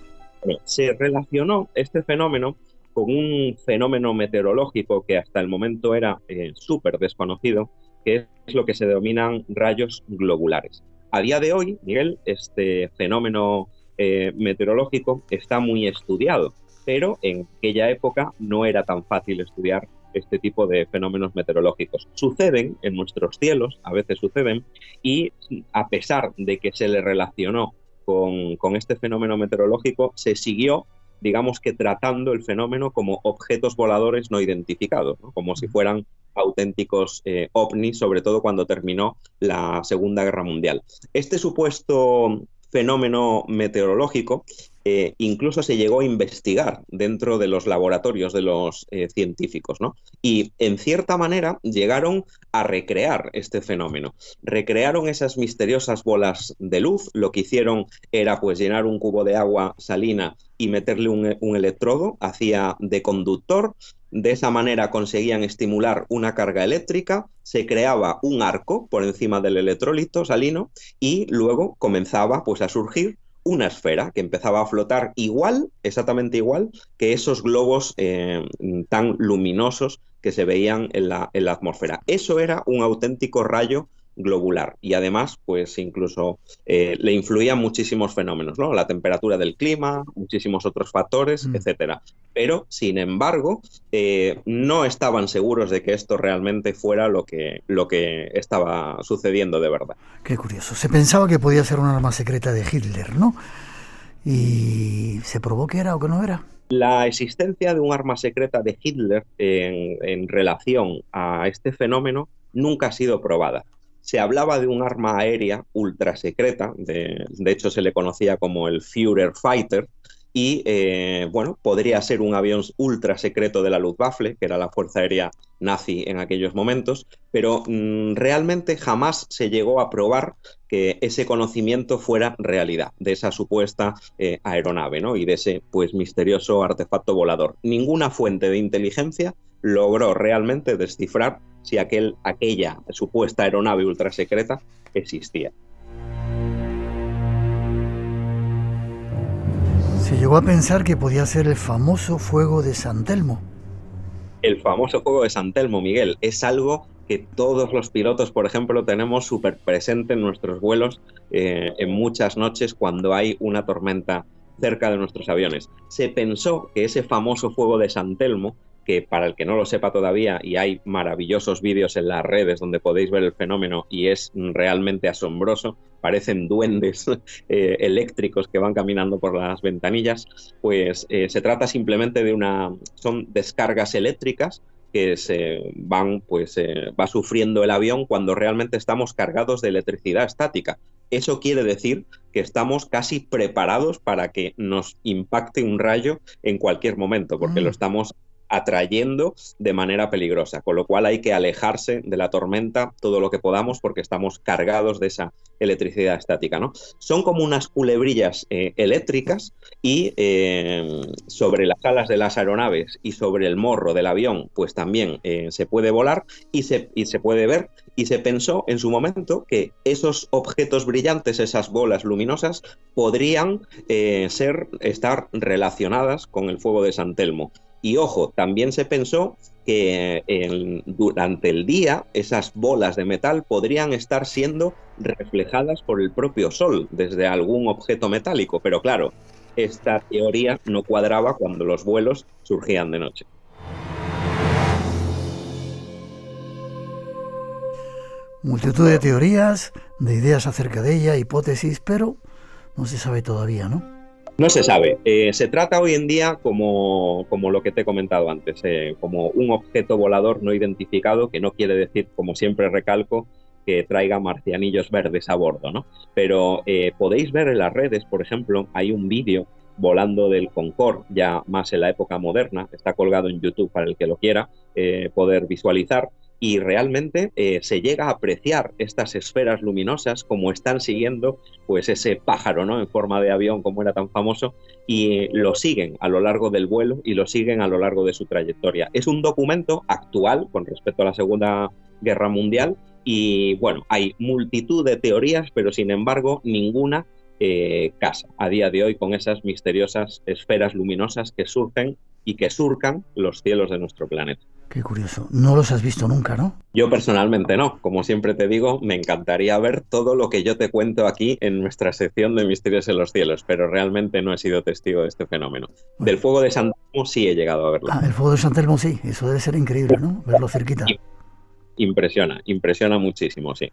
Se relacionó este fenómeno con un fenómeno meteorológico que hasta el momento era eh, súper desconocido, que es lo que se denominan rayos globulares. A día de hoy, Miguel, este fenómeno eh, meteorológico está muy estudiado, pero en aquella época no era tan fácil estudiar este tipo de fenómenos meteorológicos. Suceden en nuestros cielos, a veces suceden, y a pesar de que se le relacionó con, con este fenómeno meteorológico, se siguió digamos que tratando el fenómeno como objetos voladores no identificados, como si fueran auténticos eh, ovnis, sobre todo cuando terminó la Segunda Guerra Mundial. Este supuesto fenómeno meteorológico eh, incluso se llegó a investigar dentro de los laboratorios de los eh, científicos, ¿no? Y en cierta manera llegaron a recrear este fenómeno. Recrearon esas misteriosas bolas de luz. Lo que hicieron era pues llenar un cubo de agua salina y meterle un, un electrodo, hacía de conductor, de esa manera conseguían estimular una carga eléctrica, se creaba un arco por encima del electrolito salino y luego comenzaba pues a surgir una esfera que empezaba a flotar igual, exactamente igual, que esos globos eh, tan luminosos que se veían en la, en la atmósfera. Eso era un auténtico rayo globular y además pues incluso eh, le influían muchísimos fenómenos, ¿no? La temperatura del clima, muchísimos otros factores, mm. etcétera. Pero sin embargo eh, no estaban seguros de que esto realmente fuera lo que, lo que estaba sucediendo de verdad. Qué curioso. Se pensaba que podía ser un arma secreta de Hitler, ¿no? Y se probó que era o que no era. La existencia de un arma secreta de Hitler en, en relación a este fenómeno nunca ha sido probada se hablaba de un arma aérea ultra secreta, de, hecho se le conocía como el Führer Fighter, y eh, bueno, podría ser un avión ultra secreto de la Luftwaffe, que era la fuerza aérea nazi en aquellos momentos, pero mm, realmente jamás se llegó a probar que ese conocimiento fuera realidad, de esa supuesta eh, aeronave, ¿no? Y de ese pues misterioso artefacto volador. Ninguna fuente de inteligencia logró realmente descifrar si aquel, aquella supuesta aeronave ultra secreta existía. Se llegó a pensar que podía ser el famoso fuego de San Telmo. El famoso fuego de San Telmo, Miguel, es algo que todos los pilotos, por ejemplo, tenemos súper presente en nuestros vuelos eh, en muchas noches cuando hay una tormenta cerca de nuestros aviones. Se pensó que ese famoso fuego de San Telmo que para el que no lo sepa todavía, y hay maravillosos vídeos en las redes donde podéis ver el fenómeno y es realmente asombroso, parecen duendes eh, eléctricos que van caminando por las ventanillas, pues eh, se trata simplemente de una, son descargas eléctricas que se van, pues eh, va sufriendo el avión cuando realmente estamos cargados de electricidad estática. Eso quiere decir que estamos casi preparados para que nos impacte un rayo en cualquier momento, porque lo mm. estamos atrayendo de manera peligrosa, con lo cual hay que alejarse de la tormenta todo lo que podamos porque estamos cargados de esa electricidad estática. ¿no? Son como unas culebrillas eh, eléctricas y eh, sobre las alas de las aeronaves y sobre el morro del avión pues también eh, se puede volar y se, y se puede ver y se pensó en su momento que esos objetos brillantes, esas bolas luminosas, podrían ser, estar relacionadas con el fuego de San Telmo. Y ojo, también se pensó que durante el día esas bolas de metal podrían estar siendo reflejadas por el propio Sol desde algún objeto metálico, pero claro, esta teoría no cuadraba cuando los vuelos surgían de noche. Multitud de teorías, de ideas acerca de ella, hipótesis, pero no se sabe todavía, ¿no? No se sabe. Eh, se trata hoy en día como, como, lo que te he comentado antes, eh, como un objeto volador no identificado, que no quiere decir, como siempre recalco, que traiga marcianillos verdes a bordo, ¿no? Pero eh, podéis ver en las redes, por ejemplo, hay un vídeo volando del Concorde, ya más en la época moderna, está colgado en YouTube para el que lo quiera poder visualizar, y realmente eh, se llega a apreciar estas esferas luminosas como están siguiendo pues ese pájaro ¿no? en forma de avión como era tan famoso y lo siguen a lo largo del vuelo y lo siguen a lo largo de su trayectoria. Es un documento actual con respecto a la Segunda Guerra Mundial y bueno, hay multitud de teorías, pero sin embargo ninguna eh, casa a día de hoy con esas misteriosas esferas luminosas que surgen y que surcan los cielos de nuestro planeta. Qué curioso. No los has visto nunca, ¿no? Yo personalmente no. Como siempre te digo, me encantaría ver todo lo que yo te cuento aquí en nuestra sección de Misterios en los Cielos, pero realmente no he sido testigo de este fenómeno. Del fuego de San Telmo sí he llegado a verlo. Ah, el fuego de San Telmo sí. Eso debe ser increíble, ¿no? Verlo cerquita. Impresiona, impresiona muchísimo, sí.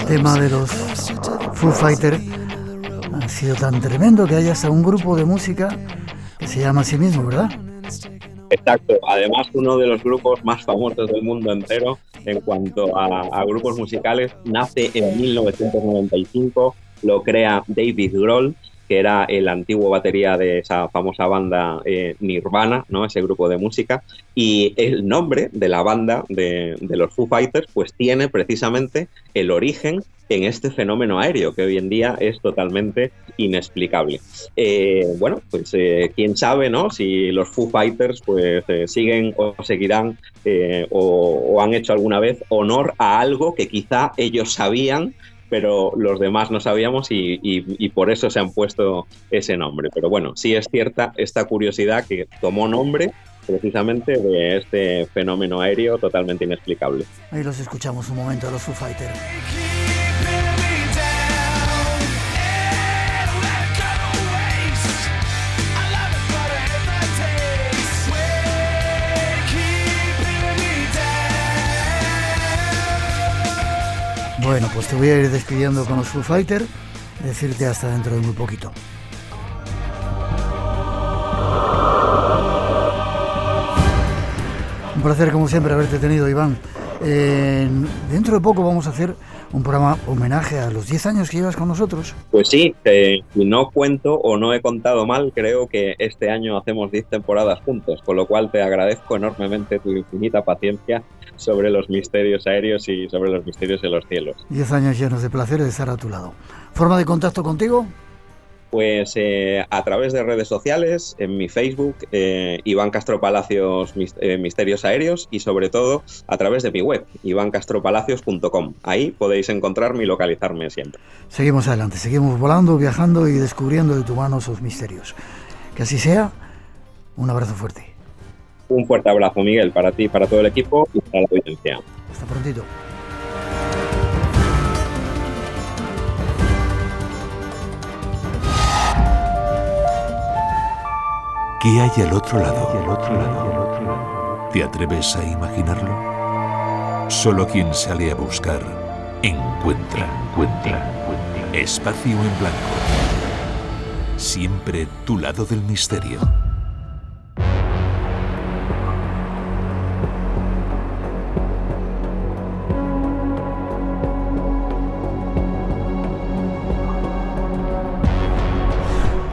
El tema de los Foo Fighters ha sido tan tremendo que hay hasta un grupo de música que se llama a sí mismo, ¿verdad? Exacto, además uno de los grupos más famosos del mundo entero en cuanto a, grupos musicales nace en 1995, lo crea David Grohl que era el antiguo batería de esa famosa banda eh, Nirvana, ¿no? ese grupo de música, y el nombre de la banda de, los Foo Fighters pues tiene precisamente el origen en este fenómeno aéreo que hoy en día es totalmente inexplicable. Eh, bueno, pues eh, quién sabe, ¿no? Si los Foo Fighters pues siguen o seguirán o, han hecho alguna vez honor a algo que quizá ellos sabían pero los demás no sabíamos y, por eso se han puesto ese nombre. Pero bueno, sí es cierta esta curiosidad que tomó nombre precisamente de este fenómeno aéreo totalmente inexplicable. Ahí los escuchamos un momento a los Foo Fighters. Bueno, pues te voy a ir despidiendo con los Foo Fighters y decirte hasta dentro de muy poquito. Un placer como siempre haberte tenido, Iván. dentro de poco vamos a hacer un programa homenaje a los 10 años que llevas con nosotros. Pues sí, si no cuento o no he contado mal, creo que este año hacemos 10 temporadas juntos, con lo cual te agradezco enormemente tu infinita paciencia sobre los misterios aéreos y sobre los misterios de los cielos. Diez años llenos de placer de estar a tu lado. ¿Forma de contacto contigo? Pues eh, a través de redes sociales, en mi Facebook, eh, Iván Castro Palacios eh, Misterios Aéreos y sobre todo a través de mi web, ivancastropalacios.com. Ahí podéis encontrarme y localizarme siempre. Seguimos adelante, seguimos volando, viajando y descubriendo de tu mano sus misterios. Que así sea, un abrazo fuerte. Un fuerte abrazo, Miguel, para ti, para todo el equipo y para la audiencia. Hasta prontito. ¿Qué hay al otro lado? ¿Te atreves a imaginarlo? Solo quien sale a buscar encuentra, encuentra. Espacio en blanco. Siempre tu lado del misterio.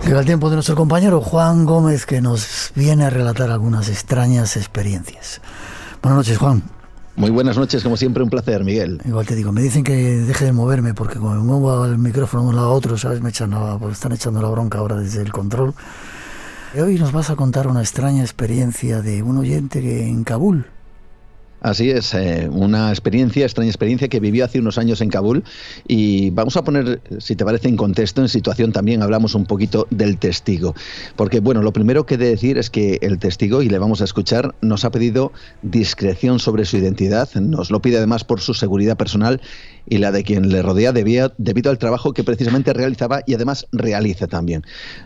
Llega el tiempo de nuestro compañero Juan Gómez que nos viene a relatar algunas extrañas experiencias. Buenas noches, Juan. Muy buenas noches, como siempre, un placer, Miguel. Igual te digo, me dicen que deje de moverme porque como me muevo el micrófono de un lado a otro, ¿sabes? Me echan pues están echando la bronca ahora desde el control. Y hoy nos vas a contar una extraña experiencia de un oyente que en Kabul. Así es, eh, una experiencia, extraña experiencia que vivió hace unos años en Kabul y vamos a poner, si te parece, en contexto, en situación también, hablamos un poquito del testigo. Porque, bueno, lo primero que he de decir es que el testigo, y le vamos a escuchar, nos ha pedido discreción sobre su identidad, nos lo pide además por su seguridad personal y la de quien le rodea debía, debido al trabajo que precisamente realizaba y además realiza también.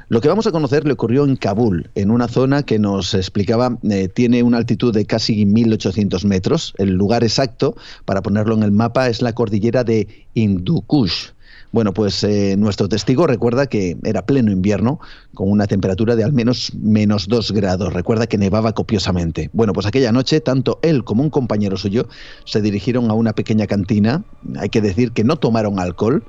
Lo que vamos a conocer le ocurrió en Kabul, en una zona que nos explicaba eh, tiene una altitud de casi 1.800 metros. El lugar exacto, para ponerlo en el mapa, es la cordillera de Hindukush. Bueno, pues eh, nuestro testigo recuerda que era pleno invierno, con una temperatura de al menos menos 2 grados. Recuerda que nevaba copiosamente. Bueno, pues aquella noche, tanto él como un compañero suyo se dirigieron a una pequeña cantina. Hay que decir que no tomaron alcohol.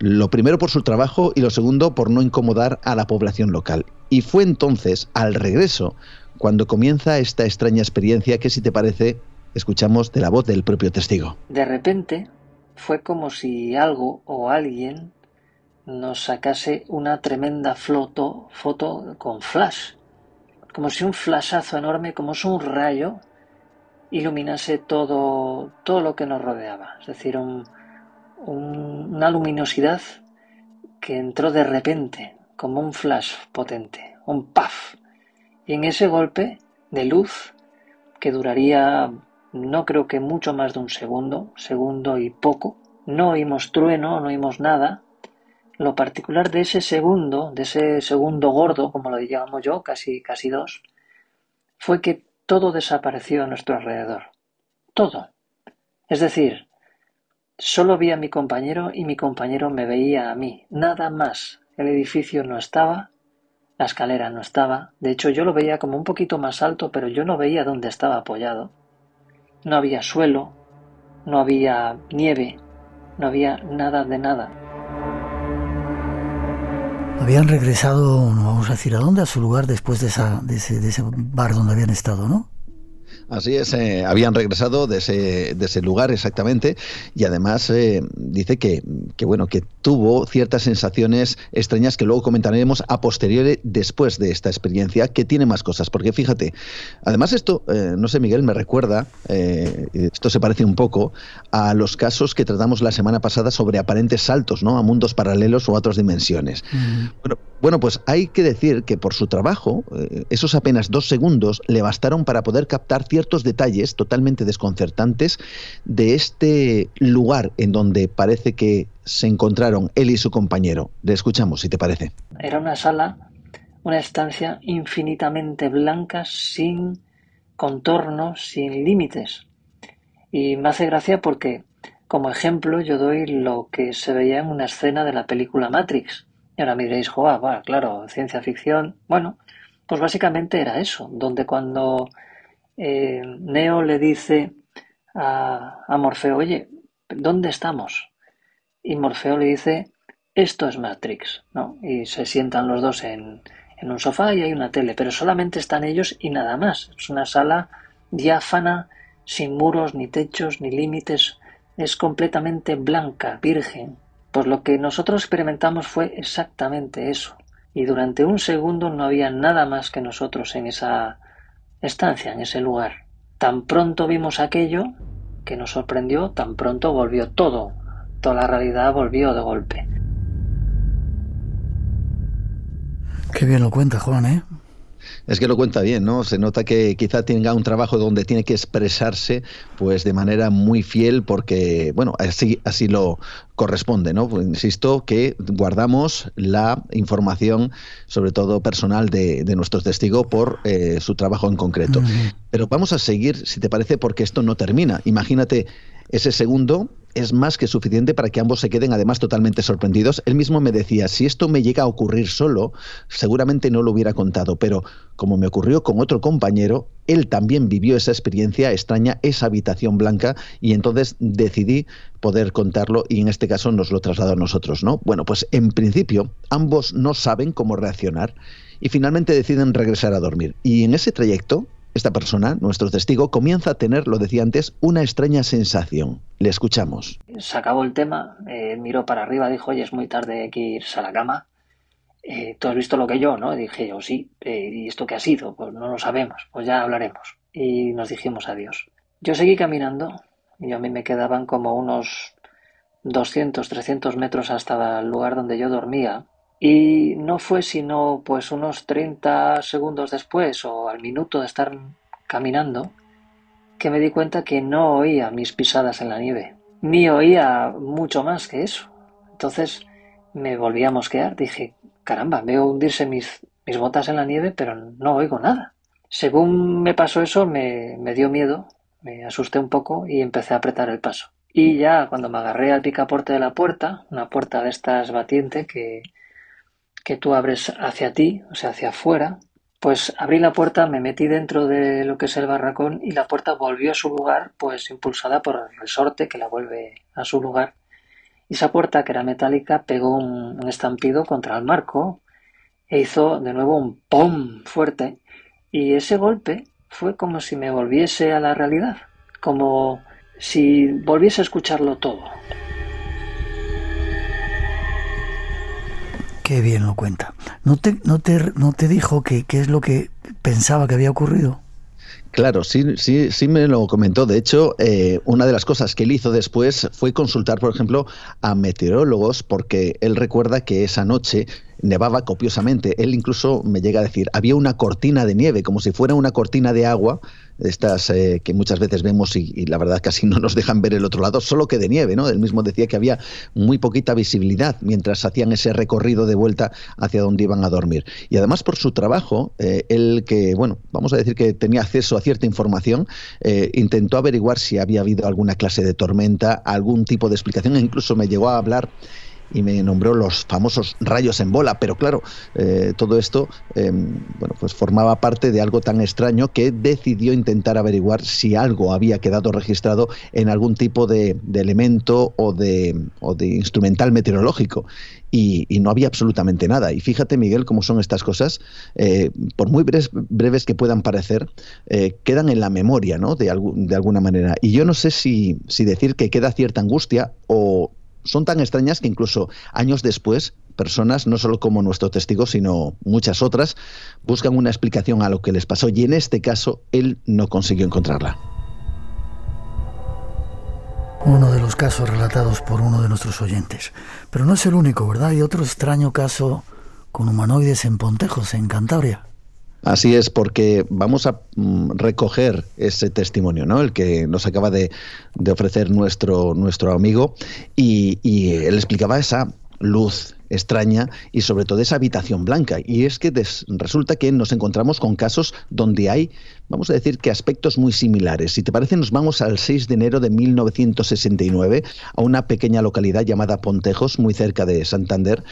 Lo primero por su trabajo y lo segundo por no incomodar a la población local. Y fue entonces, al regreso, cuando comienza esta extraña experiencia que, si te parece, escuchamos de la voz del propio testigo. De repente, fue como si algo o alguien nos sacase una tremenda foto, con flash, como si un flashazo enorme, como si un rayo iluminase todo, todo lo que nos rodeaba, es decir, una luminosidad que entró de repente, como un flash potente, un puff, y en ese golpe de luz que duraría no creo que mucho más de un segundo, segundo y poco. No oímos trueno, no oímos nada. Lo particular de ese segundo, de ese segundo gordo, como lo llamo yo, casi, casi dos, fue que todo desapareció a nuestro alrededor. Todo. Es decir, solo vi a mi compañero y mi compañero me veía a mí. Nada más. El edificio no estaba, la escalera no estaba. De hecho, yo lo veía como un poquito más alto, pero yo no veía dónde estaba apoyado. No había suelo, no había nieve, no había nada de nada. Habían regresado, no vamos a decir a dónde, a su lugar después de, esa, de, ese, de ese bar donde habían estado, ¿no? Así es, eh, habían regresado de ese, de ese lugar exactamente y además eh, dice que, que, bueno, que tuvo ciertas sensaciones extrañas que luego comentaremos a posteriori después de esta experiencia, que tiene más cosas, porque fíjate, además esto, eh, no sé Miguel, me recuerda, esto se parece un poco a los casos que tratamos la semana pasada sobre aparentes saltos, ¿no? A mundos paralelos o a otras dimensiones. Bueno, bueno, pues hay que decir que por su trabajo, esos apenas dos segundos le bastaron para poder captar ciertos detalles totalmente desconcertantes de este lugar en donde parece que se encontraron él y su compañero. Le escuchamos, si te parece. Era una sala, una estancia infinitamente blanca, sin contornos, sin límites. Y me hace gracia porque, como ejemplo, yo doy lo que se veía en una escena de la película Matrix. Y ahora me diréis, joder, claro, ciencia ficción. Bueno, pues básicamente era eso, donde cuando eh, Neo le dice a, Morfeo, oye, ¿dónde estamos? Y Morfeo le dice, esto es Matrix, ¿no? Y se sientan los dos en, en un sofá y hay una tele, pero solamente están ellos y nada más. Es una sala diáfana, sin muros, ni techos, ni límites, es completamente blanca, virgen. Pues lo que nosotros experimentamos fue exactamente eso. Y durante un segundo no había nada más que nosotros en esa estancia en ese lugar. Tan pronto vimos aquello que nos sorprendió, tan pronto volvió todo, toda la realidad volvió de golpe. Qué bien lo cuenta Juan, ¿eh? Es que lo cuenta bien, ¿no? Se nota que quizá tenga un trabajo donde tiene que expresarse pues de manera muy fiel porque, bueno, así, así lo corresponde, ¿no? Pues insisto que guardamos la información, sobre todo personal, de, de nuestro testigo por eh, su trabajo en concreto. Pero vamos a seguir, si te parece, porque esto no termina. Imagínate ese segundo es más que suficiente para que ambos se queden además totalmente sorprendidos. Él mismo me decía, si esto me llega a ocurrir solo, seguramente no lo hubiera contado, pero como me ocurrió con otro compañero, él también vivió esa experiencia extraña, esa habitación blanca, y entonces decidí poder contarlo y en este caso nos lo trasladó a nosotros, ¿no? Bueno, pues en principio ambos no saben cómo reaccionar y finalmente deciden regresar a dormir. Y en ese trayecto, esta persona, nuestro testigo, comienza a tener, lo decía antes, una extraña sensación. Le escuchamos. Se acabó el tema, eh, miró para arriba, dijo, oye, es muy tarde, hay que irse a la cama. Eh, Tú has visto lo que yo, ¿no? dije yo, sí. Eh, ¿Y esto qué ha sido? Pues no lo sabemos, pues ya hablaremos. Y nos dijimos adiós. Yo seguí caminando y a mí me quedaban como unos 200, 300 metros hasta el lugar donde yo dormía. Y no fue sino pues unos 30 segundos después o al minuto de estar caminando que me di cuenta que no oía mis pisadas en la nieve, ni oía mucho más que eso. Entonces me volví a mosquear, dije, caramba, veo hundirse mis, mis botas en la nieve, pero no oigo nada. Según me pasó eso, me, me dio miedo, me asusté un poco y empecé a apretar el paso. Y ya cuando me agarré al picaporte de la puerta, una puerta de estas batiente que, que tú abres hacia ti, o sea, hacia afuera, pues abrí la puerta, me metí dentro de lo que es el barracón y la puerta volvió a su lugar, pues impulsada por el resorte que la vuelve a su lugar. Y esa puerta, que era metálica, pegó un, un estampido contra el marco e hizo de nuevo un ¡pum! fuerte. Y ese golpe fue como si me volviese a la realidad, como si volviese a escucharlo todo. Qué bien lo cuenta. ¿No te, no te, no te dijo que qué es lo que pensaba que había ocurrido? Claro, sí, sí, sí me lo comentó. De hecho, eh, una de las cosas que él hizo después fue consultar, por ejemplo, a meteorólogos, porque él recuerda que esa noche nevaba copiosamente. Él incluso me llega a decir, había una cortina de nieve, como si fuera una cortina de agua, estas eh, que muchas veces vemos y, la verdad casi no nos dejan ver el otro lado, solo que de nieve, ¿no? Él mismo decía que había muy poquita visibilidad mientras hacían ese recorrido de vuelta hacia donde iban a dormir. Y además por su trabajo, eh, él que, bueno, vamos a decir que tenía acceso a cierta información, eh, intentó averiguar si había habido alguna clase de tormenta, algún tipo de explicación, e incluso me llegó a hablar y me nombró los famosos rayos en bola, pero claro, eh, todo esto em, bueno, pues formaba parte de algo tan extraño que decidió intentar averiguar si algo había quedado registrado en algún tipo de, elemento o de, o de, instrumental meteorológico. Y, no había absolutamente nada. Y fíjate, Miguel, cómo son estas cosas, eh, por muy breves, breves, que puedan parecer, eh, quedan en la memoria, ¿no? De, de alguna manera. Y yo no sé si, si decir que queda cierta angustia o son tan extrañas que incluso años después personas, no solo como nuestro testigo, sino muchas otras, buscan una explicación a lo que les pasó y en este caso él no consiguió encontrarla. Uno de los casos relatados por uno de nuestros oyentes. Pero no es el único, ¿verdad? Hay otro extraño caso con humanoides en Pontejos, en Cantabria. Así es, porque vamos a mm, recoger ese testimonio, ¿no? El que nos acaba de, ofrecer nuestro, nuestro amigo, y, y él explicaba esa luz extraña y sobre todo esa habitación blanca. Y es que resulta que nos encontramos con casos donde hay, vamos a decir que aspectos muy similares. Si te parece, nos vamos al 6 de enero de 1969 a una pequeña localidad llamada Pontejos, muy cerca de Santander,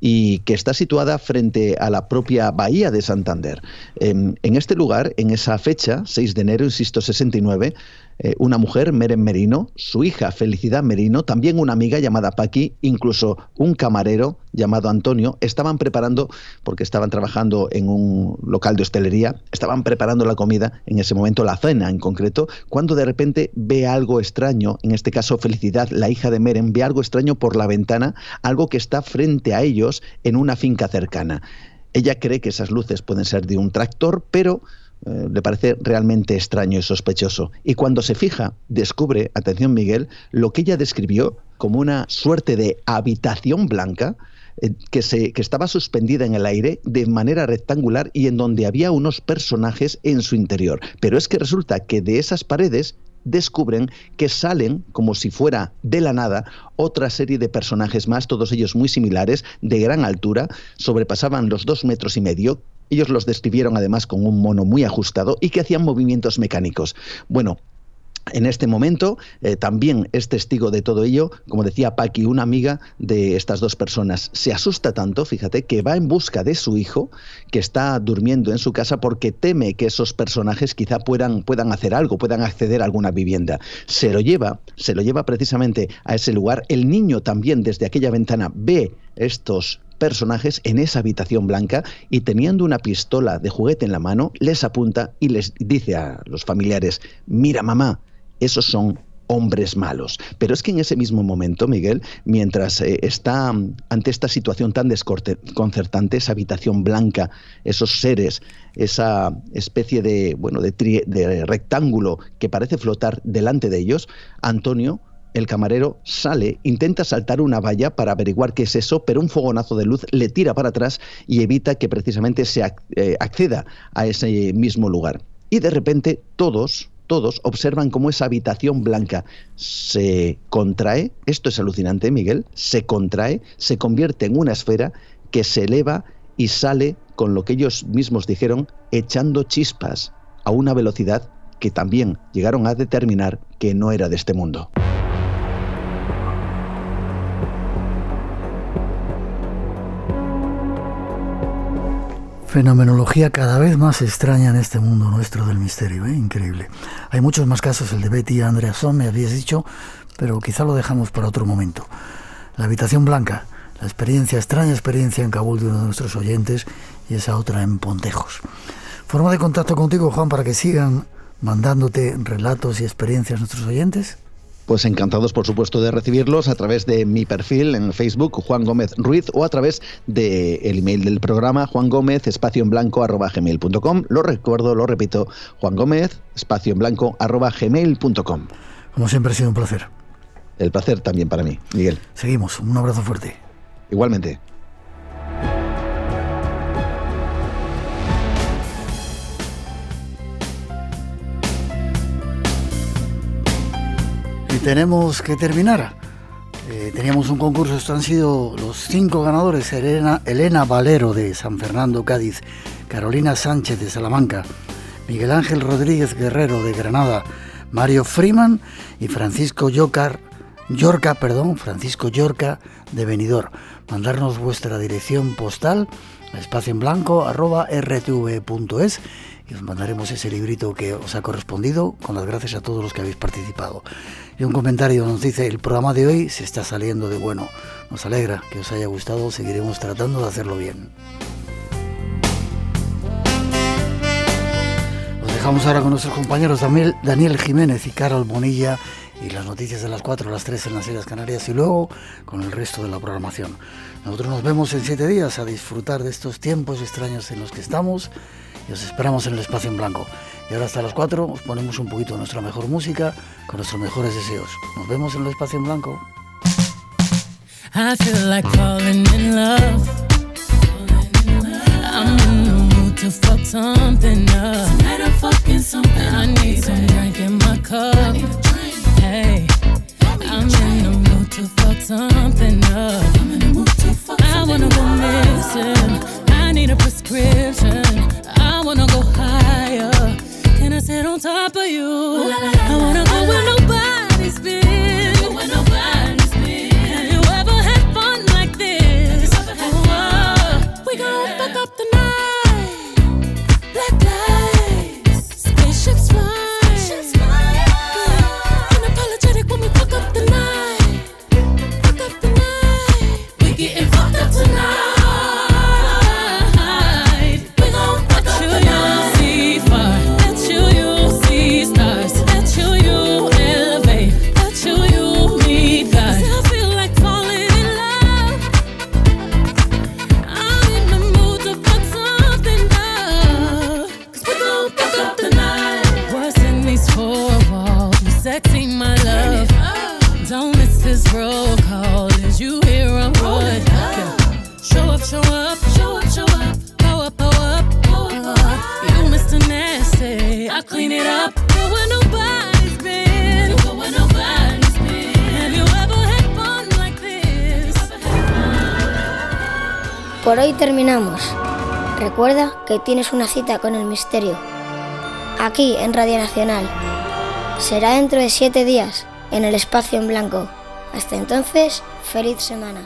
y que está situada frente a la propia bahía de Santander. En, en este lugar, en esa fecha, 6 de enero, insisto, 69, eh, una mujer, Meren Merino, su hija Felicidad Merino, también una amiga llamada Paqui, incluso un camarero llamado Antonio, estaban preparando, porque estaban trabajando en un local de hostelería, estaban preparando la comida, en ese momento la cena en concreto, cuando de repente ve algo extraño, en este caso Felicidad, la hija de Meren, ve algo extraño por la ventana, algo que está frente a ellos en una finca cercana. Ella cree que esas luces pueden ser de un tractor, pero eh, le parece realmente extraño y sospechoso. Y cuando se fija, descubre, atención Miguel, lo que ella describió como una suerte de habitación blanca eh, que, se, que estaba suspendida en el aire de manera rectangular y en donde había unos personajes en su interior. Pero es que resulta que de esas paredes descubren que salen, como si fuera de la nada, otra serie de personajes más, todos ellos muy similares, de gran altura, sobrepasaban los dos metros y medio, ellos los describieron además con un mono muy ajustado y que hacían movimientos mecánicos. Bueno, en este momento eh, también es testigo de todo ello, como decía Paqui, una amiga de estas dos personas. Se asusta tanto, fíjate, que va en busca de su hijo, que está durmiendo en su casa porque teme que esos personajes quizá puedan, puedan hacer algo, puedan acceder a alguna vivienda. Se lo lleva, se lo lleva precisamente a ese lugar. El niño también desde aquella ventana ve estos personajes en esa habitación blanca y teniendo una pistola de juguete en la mano, les apunta y les dice a los familiares, mira mamá, esos son hombres malos. Pero es que en ese mismo momento, Miguel, mientras eh, está ante esta situación tan desconcertante, esa habitación blanca, esos seres, esa especie de, bueno, de, de rectángulo que parece flotar delante de ellos, Antonio el camarero sale, intenta saltar una valla para averiguar qué es eso, pero un fogonazo de luz le tira para atrás y evita que precisamente se eh, acceda a ese mismo lugar. Y de repente todos, todos observan cómo esa habitación blanca se contrae, esto es alucinante Miguel, se contrae, se convierte en una esfera que se eleva y sale con lo que ellos mismos dijeron, echando chispas a una velocidad que también llegaron a determinar que no era de este mundo. Fenomenología cada vez más extraña en este mundo nuestro del misterio, ¿eh? increíble. Hay muchos más casos, el de Betty y Andreasson, me habías dicho, pero quizá lo dejamos para otro momento. La habitación blanca, la experiencia, extraña experiencia en Kabul de uno de nuestros oyentes y esa otra en Pontejos. Forma de contacto contigo, Juan, para que sigan mandándote relatos y experiencias nuestros oyentes. Pues encantados, por supuesto, de recibirlos a través de mi perfil en Facebook, Juan Gómez Ruiz, o a través del el email del programa, Juan Gómez, espacio en blanco, arroba gmail.com. Lo recuerdo, lo repito, Juan Gómez, espacio en blanco, arroba gmail.com. Como siempre ha sido un placer. El placer también para mí, Miguel. Seguimos, un abrazo fuerte. Igualmente. Tenemos que terminar. Eh, teníamos un concurso, estos han sido los cinco ganadores, Elena, Elena Valero de San Fernando, Cádiz, Carolina Sánchez de Salamanca, Miguel Ángel Rodríguez Guerrero de Granada, Mario Freeman y Francisco Yorca, perdón, Francisco Yorca de Benidorm. Mandarnos vuestra dirección postal a espacio en blanco arroba y os mandaremos ese librito que os ha correspondido con las gracias a todos los que habéis participado. Y un comentario nos dice, el programa de hoy se está saliendo de bueno. Nos alegra que os haya gustado, seguiremos tratando de hacerlo bien. Os dejamos ahora con nuestros compañeros Daniel, Jiménez y Carol Bonilla y las noticias de las 4 a las 3 en las Islas Canarias y luego con el resto de la programación. Nosotros nos vemos en 7 días a disfrutar de estos tiempos extraños en los que estamos y os esperamos en el espacio en blanco. Y ahora hasta las 4 os ponemos un poquito nuestra mejor música con nuestros mejores deseos. Nos vemos en el espacio en blanco. I feel like tienes una cita con el misterio. Aquí en Radio Nacional. Será dentro de siete días, en el espacio en blanco. Hasta entonces, feliz semana.